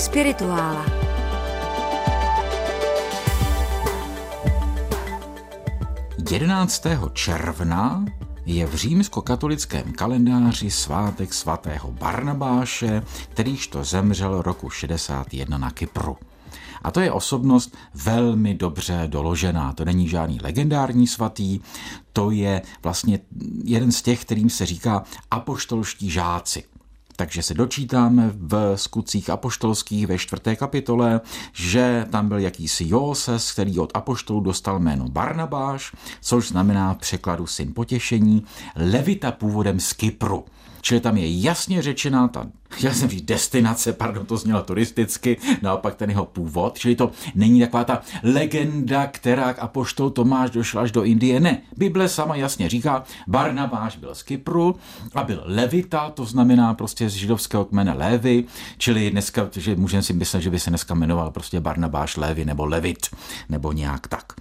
Spirituála. Jedenáctého června je v římskokatolickém kalendáři svátek svatého Barnabáše, kterýž to zemřel roku 61 na Kypru. A to je osobnost velmi dobře doložená. To není žádný legendární svatý, to je vlastně jeden z těch, kterým se říká apoštolští žáci. Takže se dočítáme v skutcích apoštolských ve čtvrté kapitole, že tam byl jakýsi Joses, který od apoštolů dostal jméno Barnabáš, což znamená v překladu syn potěšení, levita původem z Kypru. Čili tam je jasně řečená ta, já jsem říct destinace, pardon, to znělo turisticky, naopak ten jeho původ, čili to není taková ta legenda, která k apoštol Tomáš došel až do Indie, ne. Bible sama jasně říká, Barnabáš byl z Kypru a byl levita, to znamená prostě z židovského kmene Lévy, čili dneska, že můžeme si myslet, že by se dneska jmenoval prostě Barnabáš Lévy nebo Levit, nebo nějak tak.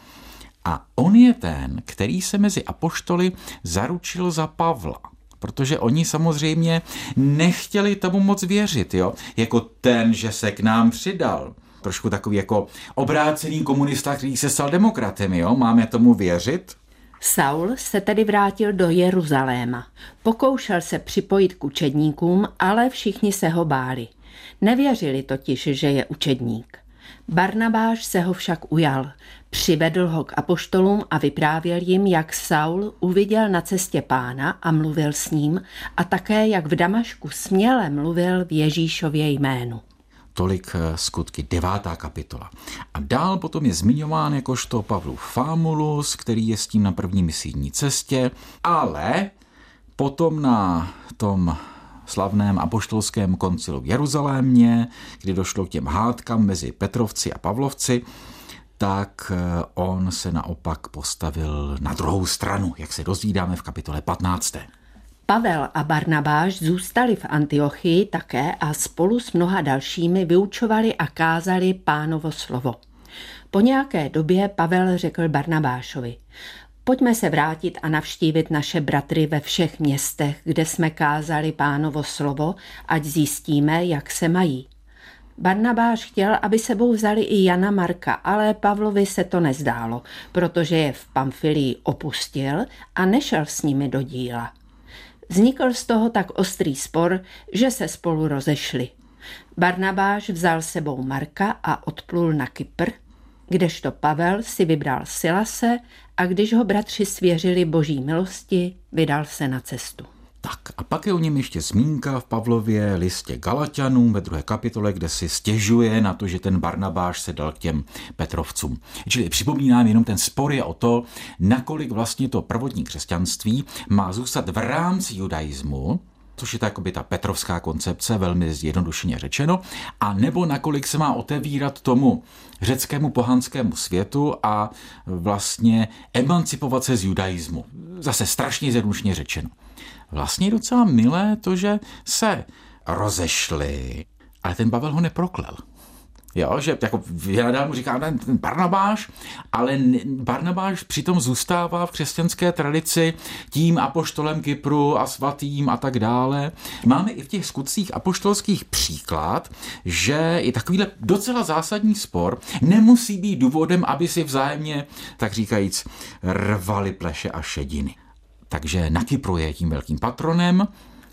A on je ten, který se mezi apoštoly zaručil za Pavla protože oni samozřejmě nechtěli tomu moc věřit, jo? jako ten, že se k nám přidal. Trošku takový jako obrácený komunista, který se stal demokratem, jo? Máme tomu věřit? Saul se tedy vrátil do Jeruzaléma. Pokoušel se připojit k učedníkům, ale všichni se ho báli. Nevěřili totiž, že je učedník. Barnabáš se ho však ujal. Přivedl ho k apoštolům a vyprávěl jim, jak Saul uviděl na cestě pána a mluvil s ním a také, jak v Damašku směle mluvil v Ježíšově jménu. Tolik eh, skutky, devátá kapitola. A dál potom je zmiňován jakožto Pavlův Famulus, který je s tím na první misijní cestě, ale potom na tom slavném apoštolském koncilu v Jeruzalémě, kdy došlo k těm hádkám mezi Petrovci a Pavlovci, tak eh, on se naopak postavil na druhou stranu, jak se dozvídáme v kapitole 15. Pavel a Barnabáš zůstali v Antiochii také a spolu s mnoha dalšími vyučovali a kázali pánovo slovo. Po nějaké době Pavel řekl Barnabášovi, pojďme se vrátit a navštívit naše bratry ve všech městech, kde jsme kázali pánovo slovo, ať zjistíme, jak se mají. Barnabáš chtěl, aby sebou vzali i Jana Marka, ale Pavlovi se to nezdálo, protože je v Pamfilii opustil a nešel s nimi do díla. Vznikl z toho tak ostrý spor, že se spolu rozešli. Barnabáš vzal sebou Marka a odplul na Kypr, kdežto Pavel si vybral Silase a když ho bratři svěřili boží milosti, vydal se na cestu. Tak a pak je o něm ještě zmínka v Pavlově listě Galatianům ve druhé kapitole, kde si stěžuje na to, že ten Barnabáš se dal k těm Petrovcům. Čili připomínám jenom ten spor je o to, nakolik vlastně to prvotní křesťanství má zůstat v rámci judaismu, což je ta, ta petrovská koncepce, velmi zjednodušeně řečeno, a nebo nakolik se má otevírat tomu řeckému pohanskému světu a vlastně emancipovat se z judaismu. Zase strašně zjednodušeně řečeno vlastně docela milé to, že se rozešli, ale ten Pavel ho neproklel. Jo, že jako Janadál mu říká ten Barnabáš, ale Barnabáš přitom zůstává v křesťanské tradici tím apoštolem Kypru a svatým a tak dále. Máme i v těch skutcích apoštolských příklad, že i takovýhle docela zásadní spor nemusí být důvodem, aby si vzájemně, tak říkajíc, rvali pleše a šediny. Takže na Kypru je tím velkým patronem,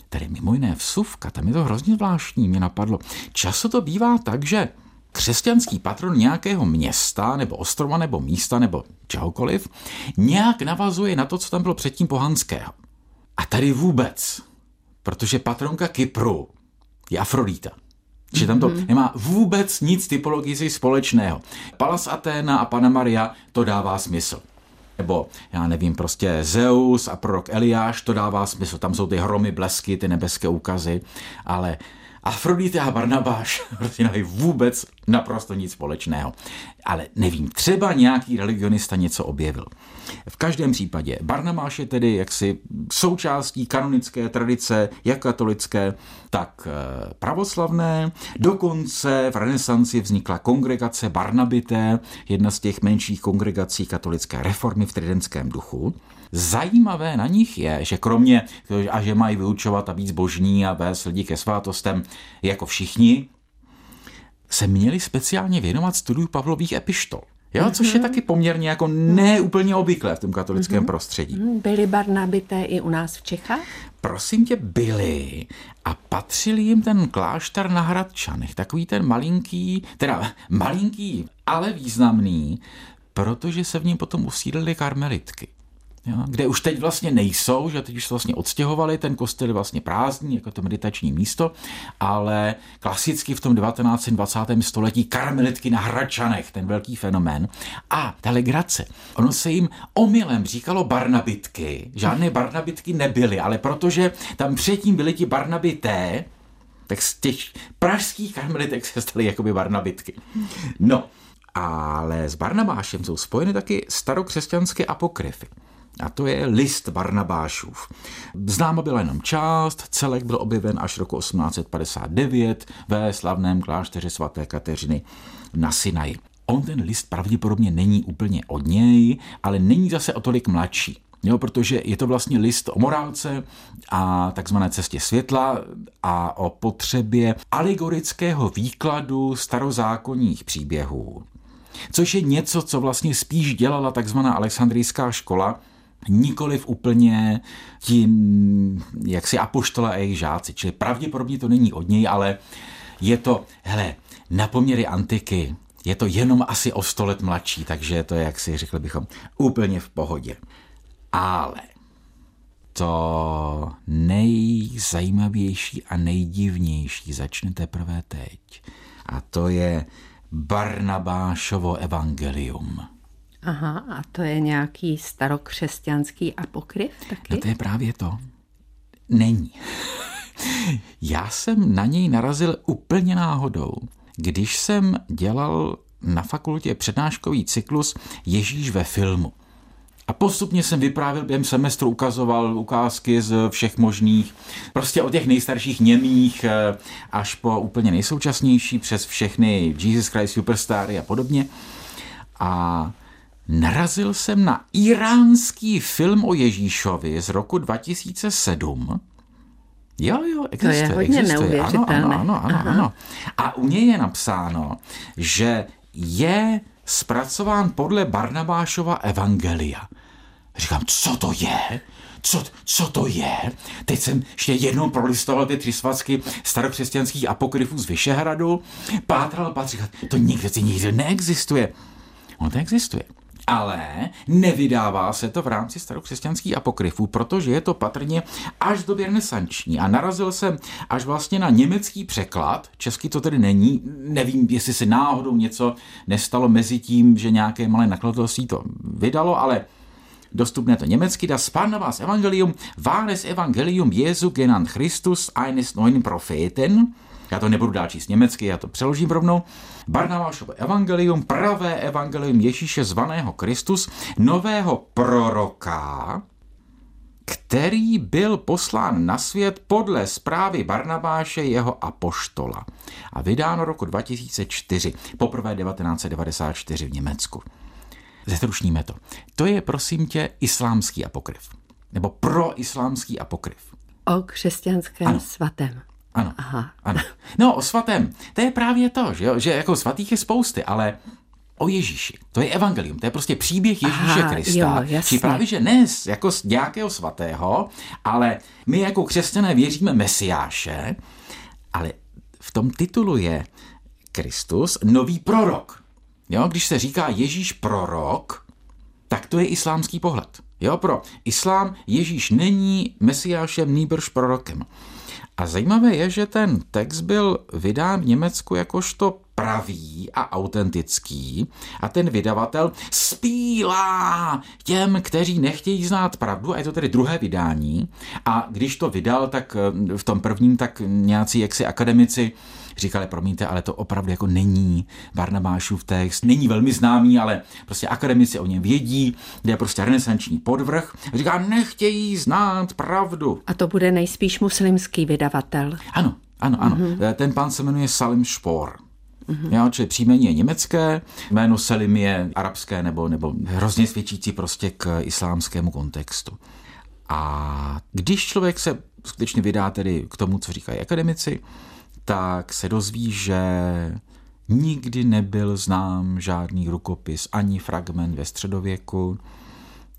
tady mimo jiné vsuvka, tam je to hrozně zvláštní, mě napadlo. Často to bývá tak, že křesťanský patron nějakého města nebo ostrova nebo místa nebo čehokoliv nějak navazuje na to, co tam bylo předtím pohanského. A tady vůbec, protože patronka Kypru je Afrodita. Že tam to mm-hmm. nemá vůbec nic typologii společného. Palas Aténa a Pana Maria, to dává smysl nebo já nevím, prostě Zeus a prorok Eliáš, to dává smysl, tam jsou ty hromy, blesky, ty nebeské úkazy, ale Afrodite a Barnabáš nemají vůbec naprosto nic společného. Ale nevím, třeba nějaký religionista něco objevil. V každém případě Barnabáš je tedy jaksi součástí kanonické tradice, jak katolické, tak eh, pravoslavné. Dokonce v renesanci vznikla kongregace Barnabité, jedna z těch menších kongregací katolické reformy v tridentském duchu. Zajímavé na nich je, že kromě, a že mají vyučovat a být zbožní a vést lidi ke svátostem jako všichni, se měli speciálně věnovat studiu Pavlových epištol. Jo, což je taky poměrně jako neúplně obvyklé v tom katolickém mm-hmm. prostředí. Byly barnabité i u nás v Čechách? Prosím tě, byli a patřil jim ten klášter na Hradčanech, takový ten malinký, teda malinký, ale významný, protože se v něm potom usídlili karmelitky jo, kde už teď vlastně nejsou, že teď už se vlastně odstěhovali, ten kostel je vlastně prázdný, jako to meditační místo, ale klasicky v tom 19. 20. století karmelitky na Hračanech, ten velký fenomén. A ta legrace, ono se jim omylem říkalo barnabitky, žádné barnabitky nebyly, ale protože tam předtím byly ti barnabité, tak z těch pražských karmelitek se staly jakoby barnabitky. No, ale s Barnabášem jsou spojeny taky starokřesťanské apokryfy. A to je list Barnabášův. Známa byla jenom část, celek byl objeven až roku 1859 ve slavném klášteře svaté Kateřiny na Sinaji. On ten list pravděpodobně není úplně od něj, ale není zase o tolik mladší. Jo, protože je to vlastně list o morálce a takzvané cestě světla a o potřebě alegorického výkladu starozákonních příběhů. Což je něco, co vlastně spíš dělala takzvaná alexandrijská škola, nikoliv úplně tím, jak si apoštola a jejich žáci. Čili pravděpodobně to není od něj, ale je to, hele, na poměry antiky, je to jenom asi o sto let mladší, takže to je, jak si řekli bychom, úplně v pohodě. Ale to nejzajímavější a nejdivnější začne teprve teď. A to je Barnabášovo evangelium. Aha, a to je nějaký starokřesťanský apokryf taky? No to je právě to. Není. Já jsem na něj narazil úplně náhodou, když jsem dělal na fakultě přednáškový cyklus Ježíš ve filmu. A postupně jsem vyprávěl během semestru, ukazoval ukázky z všech možných, prostě od těch nejstarších němých eh, až po úplně nejsoučasnější, přes všechny Jesus Christ Superstary a podobně. A narazil jsem na iránský film o Ježíšovi z roku 2007. Jo, jo, existuje. To je hodně existuje. Ano, ano, ano, ano, Aha. ano. A u něj je napsáno, že je zpracován podle Barnabášova evangelia. Říkám, co to je? Co, co to je? Teď jsem ještě jednou prolistoval ty tři svacky starokřesťanských apokryfů z Vyšehradu, pátral, pátral, to nikde, nikde neexistuje. On to existuje ale nevydává se to v rámci starokřesťanských apokryfů, protože je to patrně až do renesanční. A narazil jsem až vlastně na německý překlad, český to tedy není, nevím, jestli se náhodou něco nestalo mezi tím, že nějaké malé nakladatelství to vydalo, ale dostupné to německy, das Barnabas Evangelium wahres Evangelium Jesu genannt Christus eines neuen Propheten, já to nebudu dál číst německy, já to přeložím rovnou. Barnabášovo evangelium, pravé evangelium Ježíše zvaného Kristus, nového proroka, který byl poslán na svět podle zprávy Barnabáše jeho apoštola a vydáno roku 2004, poprvé 1994 v Německu. Zestrušníme to. To je, prosím tě, islámský apokryf. Nebo proislámský apokryf. O křesťanském ano. svatém. Ano, Aha. ano. No, o svatém, to je právě to, že, jo? že jako svatých je spousty, ale o Ježíši. To je evangelium, to je prostě příběh Ježíše Aha, Krista. Jo, Či právě, že ne jako z nějakého svatého, ale my jako křesťané věříme Mesiáše, ale v tom titulu je Kristus, nový prorok. Jo, když se říká Ježíš prorok, tak to je islámský pohled. Jo, pro islám Ježíš není mesiášem, nýbrž prorokem. A zajímavé je, že ten text byl vydán v Německu jakožto pravý a autentický. A ten vydavatel spílá těm, kteří nechtějí znát pravdu a je to tedy druhé vydání. A když to vydal, tak v tom prvním tak nějací jaksi akademici říkali, promiňte, ale to opravdu jako není Barnabášův text, není velmi známý, ale prostě akademici o něm vědí, kde je prostě renesanční podvrh. Říká, nechtějí znát pravdu. A to bude nejspíš muslimský vydavatel. Ano, ano, ano. Mm-hmm. Ten pán se jmenuje Salim Spor. Mm-hmm. Jo, čili příjmení je německé, jméno Selim je arabské nebo, nebo hrozně svědčící prostě k islámskému kontextu. A když člověk se skutečně vydá tedy k tomu, co říkají akademici, tak se dozví, že nikdy nebyl znám žádný rukopis ani fragment ve středověku,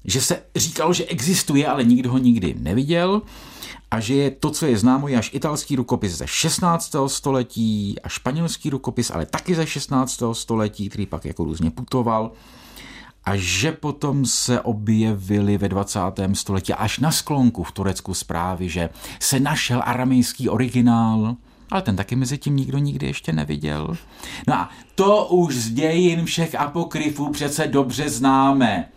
že se říkalo, že existuje, ale nikdo ho nikdy neviděl a že je to, co je známo, je až italský rukopis ze 16. století a španělský rukopis, ale taky ze 16. století, který pak jako různě putoval a že potom se objevily ve 20. století až na sklonku v Turecku zprávy, že se našel aramejský originál, ale ten taky mezi tím nikdo nikdy ještě neviděl. No a to už z dějin všech apokryfů přece dobře známe.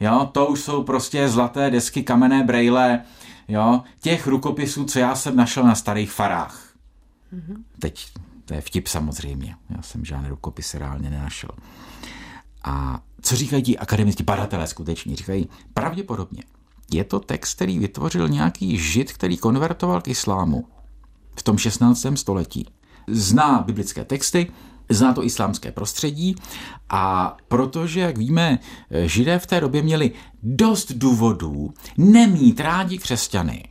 Jo, to už jsou prostě zlaté desky, kamenné brejle, jo, těch rukopisů, co já jsem našel na starých farách. Mm-hmm. Teď to je vtip samozřejmě. Já jsem žádné rukopisy reálně nenašel. A co říkají ti akademici badatelé skutečně? Říkají, pravděpodobně je to text, který vytvořil nějaký žid, který konvertoval k islámu v tom 16. století. Zná biblické texty, zná to islámské prostředí a protože, jak víme, židé v té době měli dost důvodů nemít rádi křesťany.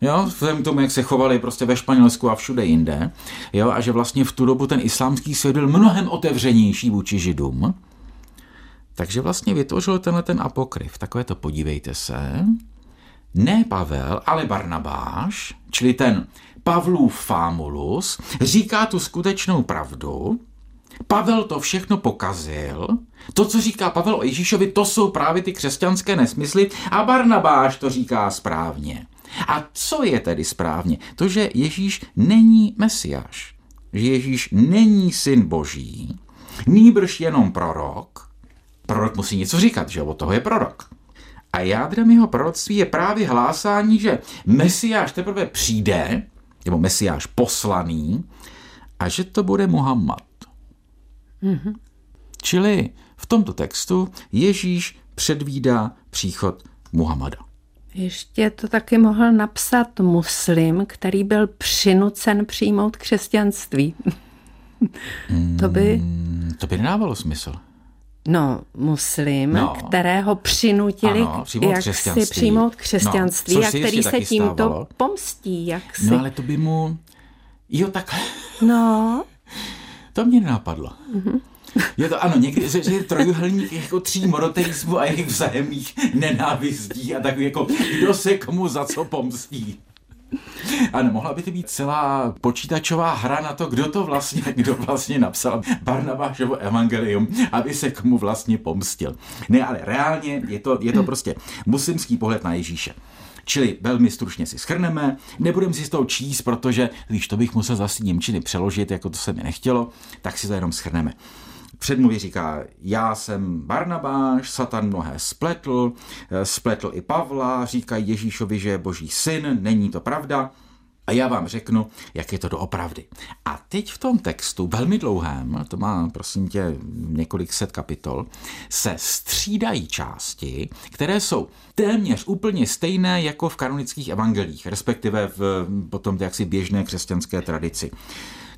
Jo, vzhledem k tomu, jak se chovali prostě ve Španělsku a všude jinde, jo, a že vlastně v tu dobu ten islámský svět byl mnohem otevřenější vůči židům, takže vlastně vytvořil tenhle ten apokryf. Takové to podívejte se. Ne Pavel, ale Barnabáš, čili ten Pavlův Famulus, říká tu skutečnou pravdu, Pavel to všechno pokazil. To, co říká Pavel o Ježíšovi, to jsou právě ty křesťanské nesmysly a Barnabáš to říká správně. A co je tedy správně? To, že Ježíš není mesiáš, že Ježíš není syn boží, nýbrž jenom prorok. Prorok musí něco říkat, že od toho je prorok. A jádrem jeho proroctví je právě hlásání, že mesiáš teprve přijde, nebo mesiáš poslaný, a že to bude Muhammad. Mm-hmm. Čili v tomto textu Ježíš předvídá příchod Muhammada. Ještě to taky mohl napsat muslim, který byl přinucen přijmout křesťanství. to by... Mm, to by nedávalo smysl. No, muslim, no. kterého přinutili ano, přijmout jak křesťanství. si přijmout křesťanství no, a který se tímto stávalo. pomstí. Jak si... No ale to by mu... Jo, takhle. No. to mě nenapadlo. Mm-hmm. Je to ano, někdy, že, že je trojuhelník jako tří monoteismu a jejich vzájemných nenávistí a tak jako kdo se komu za co pomstí. Ano, mohla by to být celá počítačová hra na to, kdo to vlastně, kdo vlastně napsal Barnabášovo evangelium, aby se komu vlastně pomstil. Ne, ale reálně je to, je to prostě muslimský pohled na Ježíše. Čili velmi stručně si schrneme, nebudem si z toho číst, protože, když to bych musel zase Němčiny přeložit, jako to se mi nechtělo, tak si to jenom schrneme předmluvě říká, já jsem Barnabáš, Satan mnohé spletl, eh, spletl i Pavla, říkají Ježíšovi, že je boží syn, není to pravda. A já vám řeknu, jak je to doopravdy. A teď v tom textu, velmi dlouhém, to má prosím tě několik set kapitol, se střídají části, které jsou téměř úplně stejné jako v kanonických evangelích, respektive v potom jaksi běžné křesťanské tradici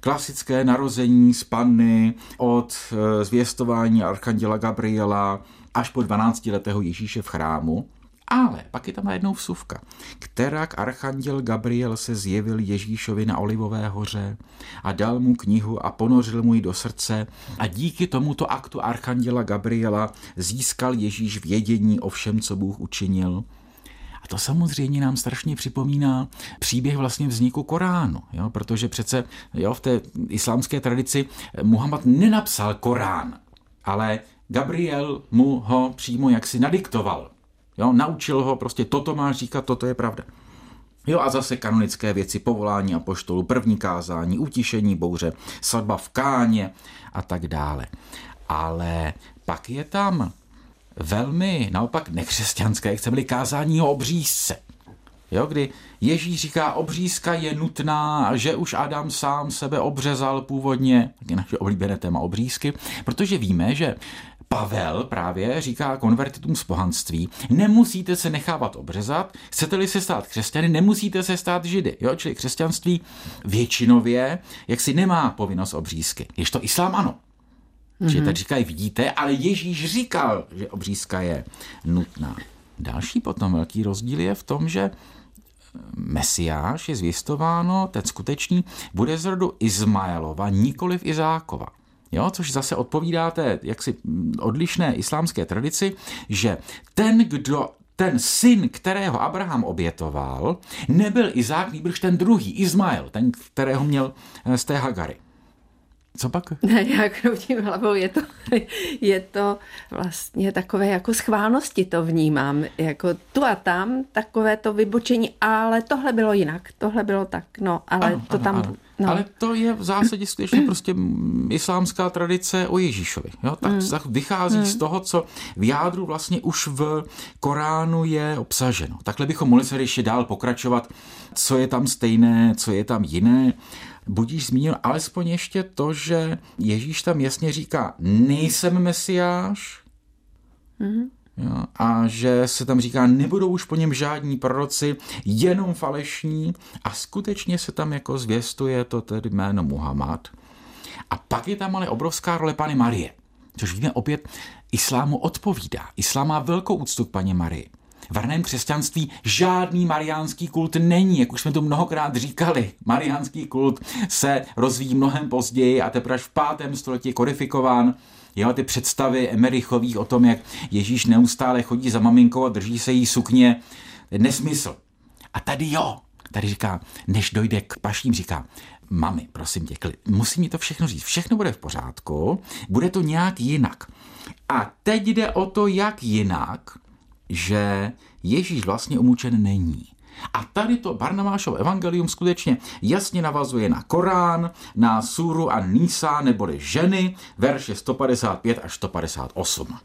klasické narození z panny od eh, zvěstování archanděla Gabriela až po 12 letého Ježíše v chrámu. Ale pak je tam jednou vsuvka. Kterak archanděl Gabriel se zjevil Ježíšovi na Olivové hoře a dal mu knihu a ponořil mu ji do srdce a díky tomuto aktu archanděla Gabriela získal Ježíš vědění o všem, co Bůh učinil a to samozřejmě nám strašně připomíná příběh vlastně vzniku Koránu, jo? protože přece jo, v té islámské tradici Muhammad nenapsal Korán, ale Gabriel mu ho přímo jaksi nadiktoval. Jo? Naučil ho prostě, toto má říkat, toto je pravda. Jo a zase kanonické věci, povolání a poštolu, první kázání, utišení bouře, svatba v káně a tak dále. Ale pak je tam velmi naopak nekřesťanské, chceme-li kázání o obřízce. Jo, kdy Ježíš říká, obřízka je nutná, že už Adam sám sebe obřezal původně, je naše oblíbené téma obřízky, protože víme, že Pavel právě říká konvertitům z pohanství, nemusíte se nechávat obřezat, chcete-li se stát křesťany, nemusíte se stát židy. Jo? Čili křesťanství většinově jak si nemá povinnost obřízky. Jež to islám ano. Mm-hmm. Že teď říkají, vidíte, ale Ježíš říkal, že obřízka je nutná. Další potom velký rozdíl je v tom, že Mesiáš je zvěstováno, ten skutečný, bude z rodu Izmaelova, nikoliv Izákova. Jo, což zase odpovídá té jaksi odlišné islámské tradici, že ten, kdo ten syn, kterého Abraham obětoval, nebyl Izák, nýbrž ten druhý, Izmael, ten, kterého měl z té Hagary. Co pak? Ne, já kroutím hlavou, je to, je to vlastně takové jako schválnosti to vnímám, jako tu a tam takové to vybočení, ale tohle bylo jinak, tohle bylo tak, no, ale ano, to ano, tam... Ano. No. Ale to je v zásadě skutečně prostě islámská tradice o Ježíšovi. Jo? Tak, hmm. tak vychází hmm. z toho, co v jádru vlastně už v Koránu je obsaženo. Takhle bychom mohli se ještě dál pokračovat, co je tam stejné, co je tam jiné budíš zmínil alespoň ještě to, že Ježíš tam jasně říká, nejsem mesiáš, mm-hmm. jo, a že se tam říká, nebudou už po něm žádní proroci, jenom falešní a skutečně se tam jako zvěstuje to tedy jméno Muhammad. A pak je tam ale obrovská role Pany Marie, což víme opět, islámu odpovídá. Islám má velkou úctu k paní Marii. V raném křesťanství žádný mariánský kult není, jak už jsme to mnohokrát říkali. Mariánský kult se rozvíjí mnohem později a teprve v pátém století kodifikován. Jo, ty představy Emerichových o tom, jak Ježíš neustále chodí za maminkou a drží se jí sukně, je nesmysl. A tady jo, tady říká, než dojde k paším, říká, mami, prosím tě, musí mi to všechno říct. Všechno bude v pořádku, bude to nějak jinak. A teď jde o to, jak jinak, že Ježíš vlastně umučen není. A tady to Barnamášovo evangelium skutečně jasně navazuje na Korán, na Suru a Nisa neboli ženy, verše 155 až 158.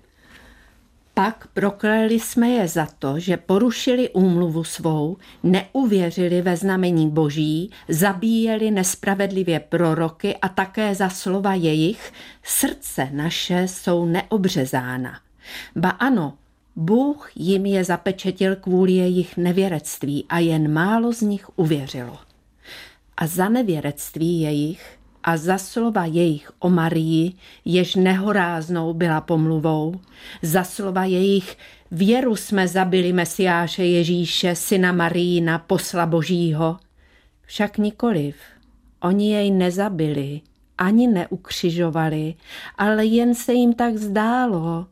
Pak prokleli jsme je za to, že porušili úmluvu svou, neuvěřili ve znamení boží, zabíjeli nespravedlivě proroky a také za slova jejich, srdce naše jsou neobřezána. Ba ano, Bůh jim je zapečetil kvůli jejich nevěrectví a jen málo z nich uvěřilo. A za nevěrectví jejich a za slova jejich o Marii, jež nehoráznou byla pomluvou, za slova jejich věru jsme zabili Mesiáše Ježíše, syna Marína, posla Božího. Však nikoliv, oni jej nezabili, ani neukřižovali, ale jen se jim tak zdálo,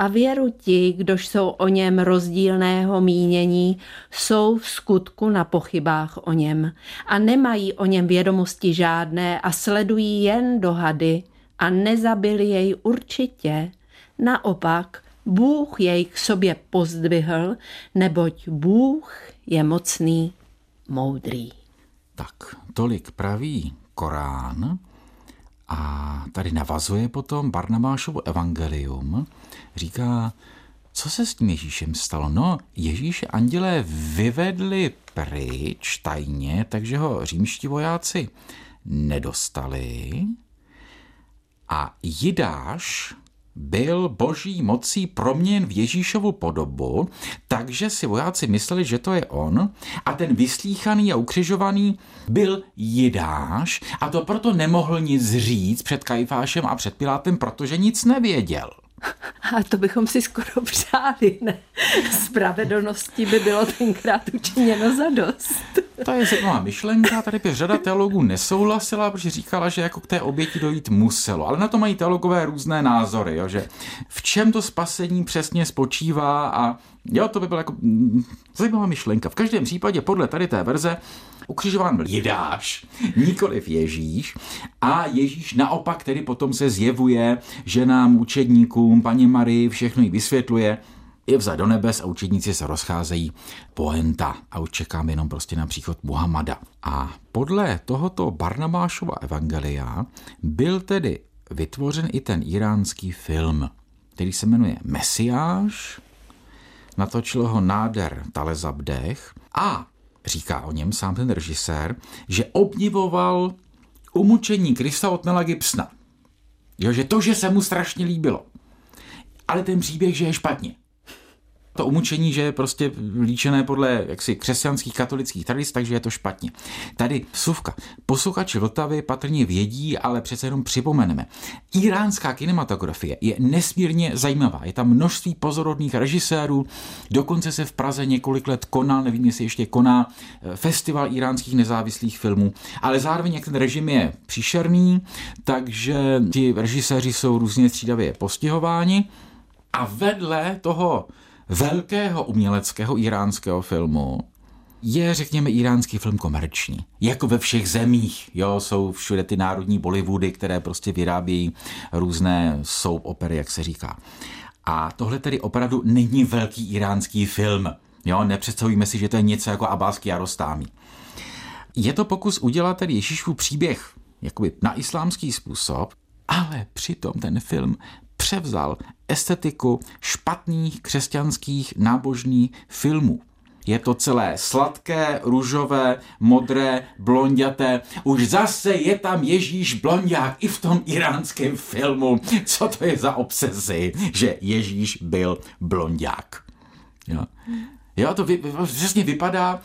a věru ti, kdož jsou o něm rozdílného mínění, jsou v skutku na pochybách o něm a nemají o něm vědomosti žádné a sledují jen dohady a nezabili jej určitě. Naopak, Bůh jej k sobě pozdvihl, neboť Bůh je mocný, moudrý. Tak, tolik praví Korán. A tady navazuje potom Barnabášovo evangelium, říká, co se s tím Ježíšem stalo? No, Ježíše andělé vyvedli pryč tajně, takže ho římští vojáci nedostali. A Jidáš byl boží mocí proměněn v Ježíšovu podobu, takže si vojáci mysleli, že to je on a ten vyslíchaný a ukřižovaný byl Jidáš a to proto nemohl nic říct před Kajfášem a před Pilátem, protože nic nevěděl. A to bychom si skoro přáli, ne? Spravedlnosti by bylo tenkrát učiněno za dost. To je zajímavá myšlenka, tady by řada teologů nesouhlasila, protože říkala, že jako k té oběti dojít muselo. Ale na to mají teologové různé názory, jo, že v čem to spasení přesně spočívá a jo, to by byla jako mm, zajímavá myšlenka. V každém případě podle tady té verze ukřižován byl Jidáš, nikoliv Ježíš. A Ježíš naopak tedy potom se zjevuje ženám, učedníkům, paní Marii, všechno jí vysvětluje, je vzad do nebes a učedníci se rozcházejí poenta a už jenom prostě na příchod Muhammada. A podle tohoto Barnabášova evangelia byl tedy vytvořen i ten iránský film, který se jmenuje Mesiáš, natočil ho Náder Talezabdech a říká o něm sám ten režisér, že obdivoval umučení Krista od Mela Gibsona. Jo, že to, že se mu strašně líbilo. Ale ten příběh, že je špatně. To umučení, že je prostě líčené podle jaksi křesťanských katolických tradic, takže je to špatně. Tady suvka. Posluchači Vltavy patrně vědí, ale přece jenom připomeneme. Iránská kinematografie je nesmírně zajímavá. Je tam množství pozorodných režisérů, dokonce se v Praze několik let konal, nevím, jestli ještě koná, eh, festival iránských nezávislých filmů, ale zároveň jak ten režim je příšerný, takže ti režiséři jsou různě střídavě postihováni. A vedle toho velkého uměleckého iránského filmu je, řekněme, iránský film komerční. Jako ve všech zemích, jo, jsou všude ty národní Bollywoody, které prostě vyrábějí různé soap opery, jak se říká. A tohle tedy opravdu není velký iránský film. Jo, nepředstavujeme si, že to je něco jako Abáský Jarostámí. Je to pokus udělat tedy Ježíšův příběh jakoby na islámský způsob, ale přitom ten film převzal estetiku špatných křesťanských nábožných filmů. Je to celé sladké, růžové, modré, blonděté. Už zase je tam Ježíš blondák i v tom iránském filmu. Co to je za obsezi, že Ježíš byl blondák? Jo. Jo, to vy, vypadá,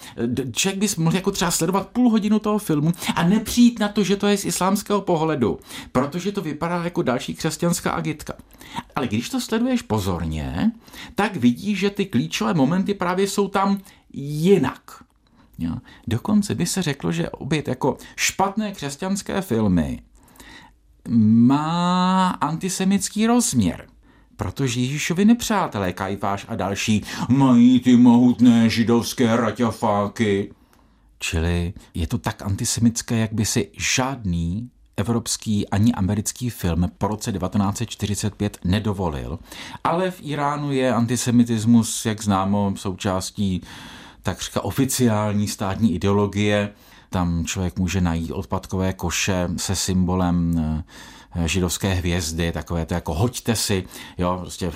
člověk bys mohl jako třeba sledovat půl hodinu toho filmu a nepřijít na to, že to je z islámského pohledu, protože to vypadá jako další křesťanská agitka. Ale když to sleduješ pozorně, tak vidíš, že ty klíčové momenty právě jsou tam jinak. Jo. Dokonce by se řeklo, že obě jako špatné křesťanské filmy má antisemický rozměr. Protože Ježíšovi nepřátelé Kajfáš a další mají ty mohutné židovské raťafáky. Čili je to tak antisemické, jak by si žádný evropský ani americký film po roce 1945 nedovolil. Ale v Iránu je antisemitismus, jak známo, součástí takřka oficiální státní ideologie. Tam člověk může najít odpadkové koše se symbolem eh, židovské hvězdy, takové to jako hoďte si, jo, prostě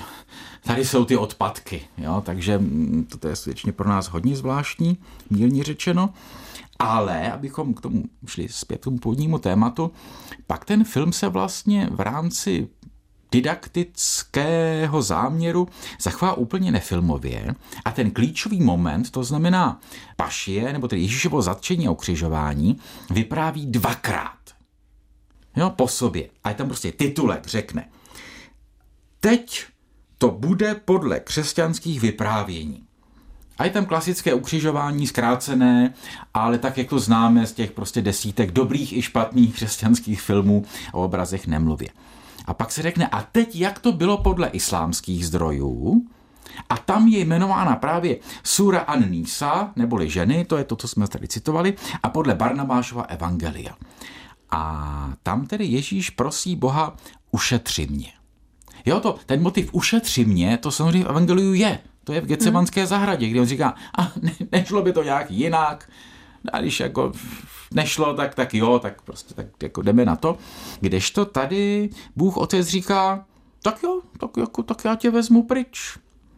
tady jsou ty odpadky, jo, takže mm, to je skutečně pro nás hodně zvláštní, mírně řečeno. Ale, abychom k tomu šli zpět k tomu původnímu tématu, pak ten film se vlastně v rámci didaktického záměru zachová úplně nefilmově a ten klíčový moment, to znamená pašie, nebo tedy Ježíšovo zatčení a ukřižování, vypráví dvakrát. Jo, po sobě. A je tam prostě titulek, řekne. Teď to bude podle křesťanských vyprávění. A je tam klasické ukřižování, zkrácené, ale tak, jak to známe z těch prostě desítek dobrých i špatných křesťanských filmů o obrazech nemluvě. A pak se řekne, a teď jak to bylo podle islámských zdrojů? A tam je jmenována právě Sura An-Nisa, neboli ženy, to je to, co jsme tady citovali, a podle Barnabášova evangelia. A tam tedy Ježíš prosí Boha, ušetři mě. Jo, to, ten motiv ušetři mě, to samozřejmě v evangeliu je. To je v Gecemanské zahradě, kde on říká, a ne, nešlo by to nějak jinak, a když jako nešlo, tak, tak jo, tak prostě tak jako jdeme na to. Kdežto tady Bůh Otec říká, tak jo, tak, jako, tak já tě vezmu pryč.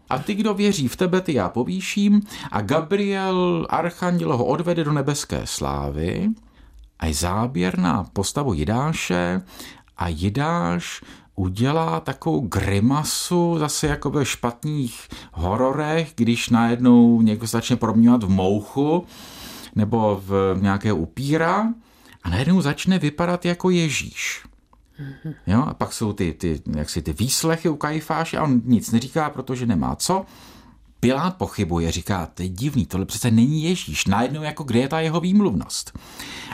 A ty, kdo věří v tebe, ty já povýším. A Gabriel, archanděl, ho odvede do nebeské slávy. A je záběr na postavu Jidáše a Jidáš udělá takovou grimasu zase jako ve špatných hororech, když najednou někdo začne proměňovat v mouchu nebo v nějakého upíra a najednou začne vypadat jako Ježíš. Jo, a pak jsou ty, ty, jak si, ty výslechy u Kajfáše a on nic neříká, protože nemá co. Pilát pochybuje, říká, to je divný, tohle přece není Ježíš, najednou jako kde je ta jeho výmluvnost.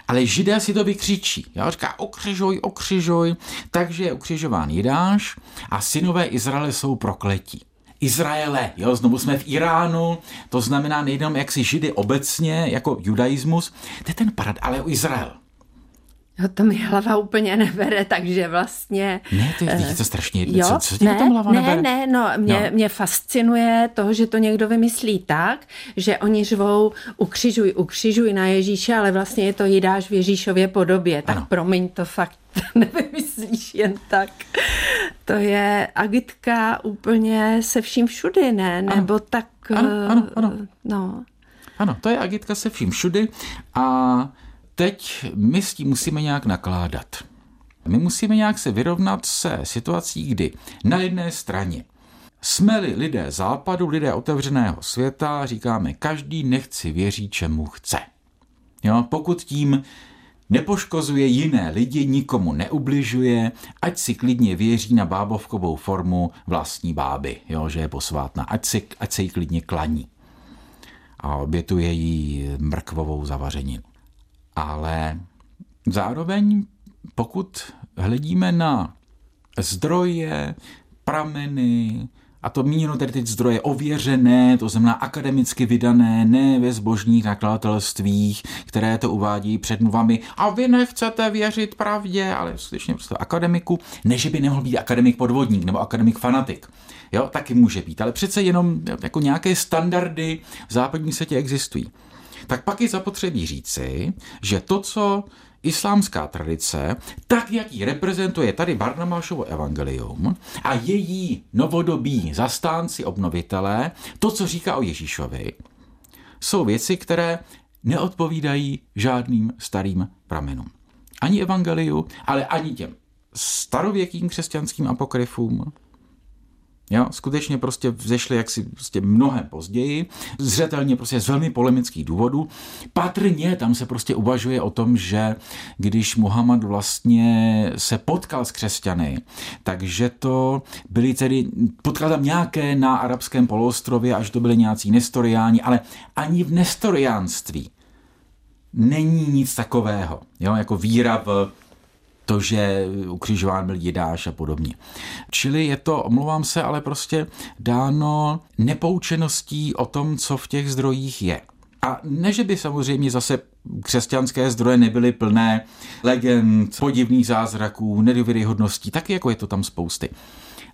Ale židé si to vykřičí, jo? říká okřižuj, okřižuj, takže je ukřižován Jidáš a synové Izraele jsou prokletí. Izraele, jo, znovu jsme v Iránu, to znamená nejenom jak si židy obecně, jako judaismus, to je ten parad, ale o Izrael. Jo, to mi hlava úplně nebere, takže vlastně... Ne, to je, je to strašně jo, co, co ne, tam hlava ne, nebere? ne, no, mě, No. mě fascinuje to, že to někdo vymyslí tak, že oni řvou ukřižuj, ukřižuj na Ježíše, ale vlastně je to Jidáš v Ježíšově podobě, tak Ano. promiň, to fakt nevymyslíš jen tak. To je agitka úplně se vším všudy, ne? Nebo tak... Ano, ano, ano. eh, No, Ano, to je agitka se vším všudy a teď my s tím musíme nějak nakládat. My musíme nějak se vyrovnat se situací, kdy na jedné straně jsme-li lidé západu, lidé otevřeného světa, říkáme, každý nechci věří, čemu chce. Jo, pokud tím nepoškozuje jiné lidi, nikomu neubližuje, ať si klidně věří na bábovkovou formu vlastní báby, jo, že je posvátná, ať, si, ať se jí klidně klaní a obětuje jí mrkvovou zavařeninu. Ale zároveň, pokud hledíme na zdroje, prameny, a to míněno tedy ty zdroje ověřené, to znamená akademicky vydané, ne ve zbožných nakladatelstvích, které to uvádí před mluvami a vy nechcete věřit pravdě, ale skutečně prostě akademiku, ne, že by nemohl být akademik podvodník nebo akademik fanatik. Jo, taky může být, ale přece jenom jako nějaké standardy v západním světě existují. Tak pak je zapotřebí říci, že to, co islámská tradice, tak jak ji reprezentuje tady Barnamášovo evangelium a její novodobí zastánci obnovitelé, to, co říká o Ježíšovi, jsou věci, které neodpovídají žádným starým pramenům. Ani evangeliu, ale ani těm starověkým křesťanským apokryfům, Jo, skutečně prostě vzešly jaksi prostě mnohem později, zřetelně prostě z velmi polemických důvodů. Patrně tam se prostě uvažuje o tom, že když Muhammad vlastně se potkal s křesťany, takže to byly tedy, potkal tam nějaké na arabském poloostrově, až to byly nějací nestoriáni, ale ani v nestoriánství není nic takového, jo, jako víra v to, že ukřižován byl Jidáš a podobně. Čili je to, omlouvám se, ale prostě dáno nepoučeností o tom, co v těch zdrojích je. A ne, že by samozřejmě zase křesťanské zdroje nebyly plné legend, podivných zázraků, nedůvěryhodností, taky jako je to tam spousty.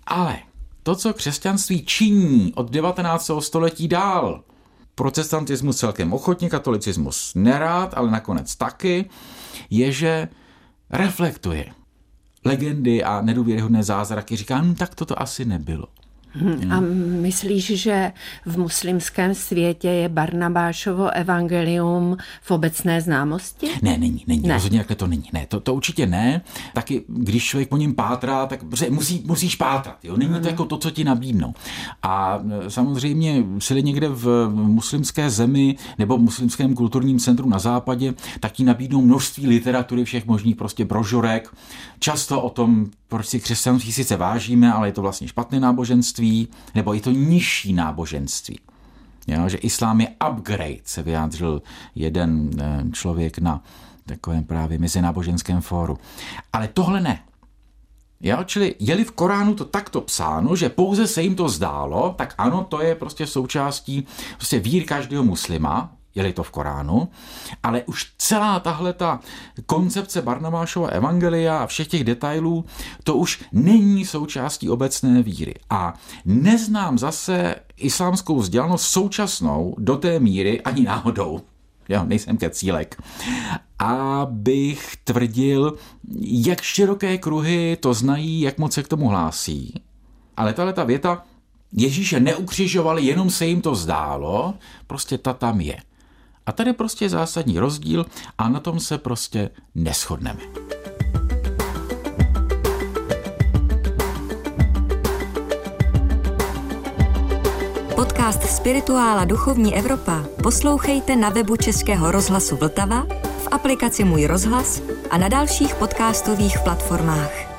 Ale to, co křesťanství činí od 19. století dál, protestantismus celkem ochotně, katolicismus nerád, ale nakonec taky, je, že reflektuje legendy a nedůvěryhodné zázraky. Říká, hm, tak toto asi nebylo. Hmm. A myslíš, že v muslimském světě je Barnabášovo evangelium v obecné známosti? Ne, není, není. Ne. Rozhodně takhle to není. Ne, to, to určitě ne. Taky, když člověk po něm pátrá, tak musí, musíš pátrat. Jo? Není to hmm. jako to, co ti nabídnou. A e, samozřejmě, si někde v muslimské zemi nebo v muslimském kulturním centru na západě, tak ti nabídnou množství literatury, všech možných prostě brožurek. Často o tom, proč si křesťanství sice vážíme, ale je to vlastně špatné náboženství, nebo je to nižší náboženství. Jo, že islám je upgrade, se vyjádřil jeden eh, člověk na takovém právě mezináboženském fóru. Ale tohle ne. Jo, čili je-li v Koránu to takto psáno, že pouze se jim to zdálo, tak ano, to je prostě součástí prostě vír každého muslima, je-li to v Koránu, ale už celá tahle ta koncepce Barnamášova evangelia a všech těch detailů, to už není součástí obecné víry. A neznám zase islámskou vzdělanost současnou do té míry ani náhodou, jo, nejsem kecílek, abych tvrdil, jak široké kruhy to znají, jak moc se k tomu hlásí. Ale tahle ta věta, Ježíše neukřižovali, jenom se jim to zdálo, prostě ta tam je. A tady prostě je zásadní rozdíl a na tom se prostě neschodneme. Podcast Spirituála Duchovní Evropa poslouchejte na webu Českého rozhlasu Vltava, v aplikaci Můj rozhlas a na dalších podcastových platformách.